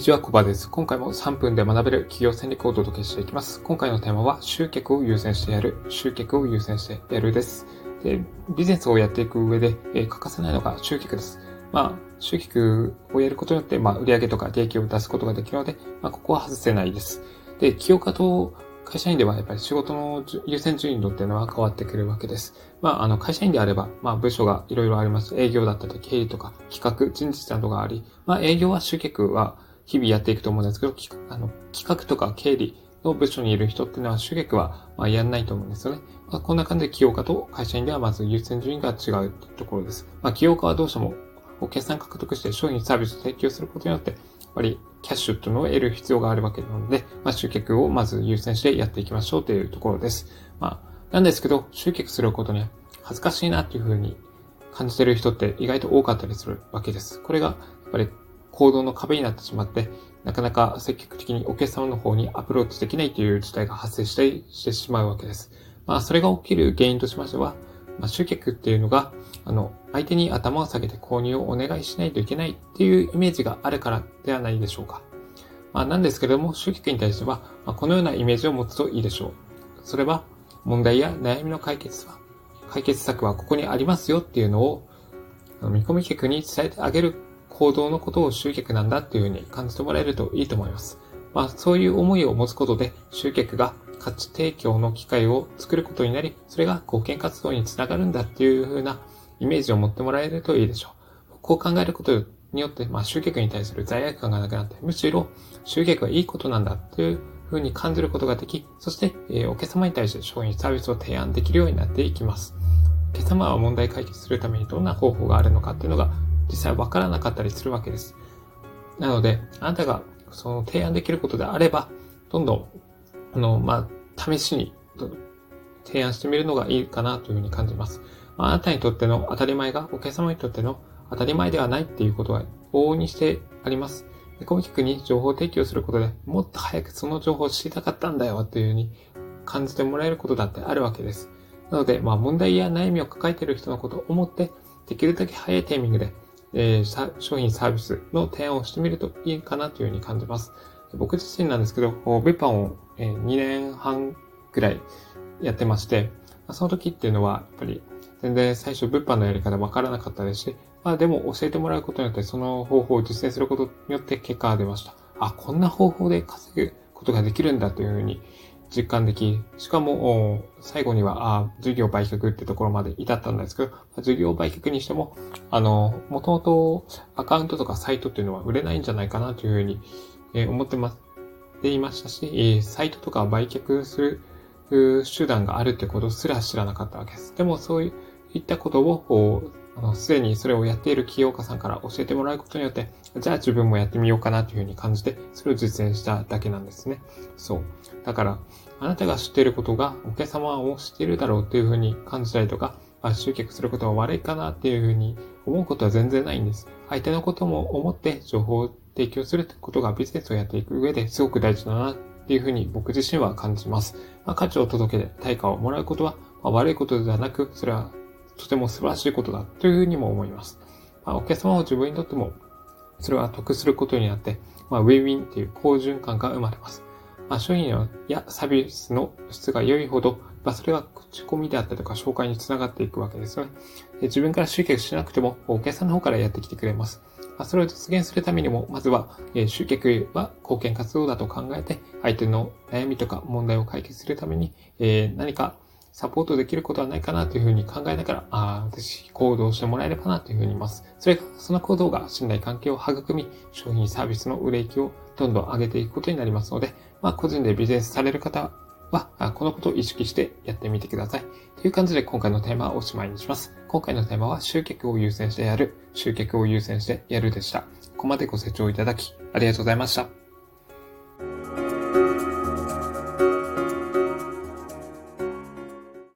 にちは、コバです。今回も3分で学べる企業戦略をお届けしていきます。今回のテーマは、集客を優先してやる、集客を優先してやるです。でビジネスをやっていく上で、えー、欠かせないのが集客です。まあ、集客をやることによって、まあ、売上とか利益を出すことができるので、まあ、ここは外せないです。で、起業家と会社員ではやっぱり仕事の優先順位度っていうのは変わってくるわけです。まあ、あの、会社員であれば、まあ、部署がいろいろあります。営業だったり、経理とか、企画、人事などがあり、まあ、営業は集客は日々やっていくと思うんですけど、あの企画とか経理の部署にいる人っていうのは、集客は、ま、やんないと思うんですよね。まあ、こんな感じで起業家と会社員ではまず優先順位が違うところです。まあ、起業家はどうしてもお決算獲得して商品サービスを提供することによって、やっぱりキャッシュっていうのを得る必要があるわけなので、まあ、集客をまず優先してやっていきましょうというところです。まあ、なんですけど、集客することに恥ずかしいなっていうふうに感じてる人って意外と多かったりするわけです。これが、やっぱり行動の壁になってしまって、なかなか積極的にお客様の方にアプローチできないという事態が発生してしてしまうわけです。まあ、それが起きる原因としましては、まあ、集客っていうのが、あの、相手に頭を下げて購入をお願いしないといけないっていうイメージがあるからではないでしょうか。まあ、なんですけれども、集客に対しては、まあ、このようなイメージを持つといいでしょう。それは、問題や悩みの解決は、解決策はここにありますよっていうのを、見込み客に伝えてあげる行動のことを集客なんだっていうふうに感じてもらえるといいと思います。まあ、そういう思いを持つことで、集客が価値提供の機会を作ることになり、それが貢献活動につながるんだっていうふうなイメージを持ってもらえるといいでしょう。こう考えることによって、まあ、集客に対する罪悪感がなくなって、むしろ集客はいいことなんだというふうに感じることができ、そして、えー、お客様に対して商品サービスを提案できるようになっていきます。お客様は問題解決するためにどんな方法があるのかっていうのが実際わからなかったりするわけです。なので、あなたがその提案できることであれば、どんどん、あの、まあ、試しに提案してみるのがいいかなというふうに感じます。まあ、あなたにとっての当たり前がお客様にとっての当たり前ではないっていうことは往々にしてあります。で、コミックに情報提供することでもっと早くその情報を知りたかったんだよというふうに感じてもらえることだってあるわけです。なので、まあ問題や悩みを抱えている人のことを思って、できるだけ早いタイミングでえー、商品サービスの提案をしてみるといいかなというふうに感じます。僕自身なんですけど、物販を2年半くらいやってまして、その時っていうのは、やっぱり全然最初物販のやり方わからなかったですし、まあでも教えてもらうことによってその方法を実践することによって結果が出ました。あ、こんな方法で稼ぐことができるんだというふうに実感でき、しかも、最後には、あ事業売却ってところまで至ったんですけど、事業売却にしても、あの、もともとアカウントとかサイトっていうのは売れないんじゃないかなというふうに、え思ってます、でいましたし、えサイトとか売却する手段があるってことすら知らなかったわけです。でもそういったことを、あの、すでにそれをやっている起業家さんから教えてもらうことによって、じゃあ自分もやってみようかなというふうに感じて、それを実践しただけなんですね。そう。だから、あなたが知っていることがお客様を知っているだろうっていうふうに感じたりとか、あ、集客することは悪いかなっていうふうに思うことは全然ないんです。相手のことも思って情報を提供するってことがビジネスをやっていく上ですごく大事だなっていうふうに僕自身は感じます。まあ、価値を届けて対価をもらうことは、まあ、悪いことではなく、それはとても素晴らしいことだというふうにも思います。まあ、お客様を自分にとっても、それは得することになって、まあ、ウィンウィンっていう好循環が生まれます。まあ、商品やサービスの質が良いほど、まあ、それが口コミであったりとか紹介につながっていくわけですよね。自分から集客しなくても、お客さんの方からやってきてくれます。まあ、それを実現するためにも、まずは、え集客は貢献活動だと考えて、相手の悩みとか問題を解決するために、え何かサポートできることはないかなというふうに考えながら、ああ、私行動してもらえればなというふうに言います。それが、その行動が信頼関係を育み、商品サービスの売れ行きをどんどん上げていくことになりますので、まあ、個人でビジネスされる方は、このことを意識してやってみてください。という感じで今回のテーマはおしまいにします。今回のテーマは集客を優先してやる、集客を優先してやるでした。ここまでご清聴いただき、ありがとうございました。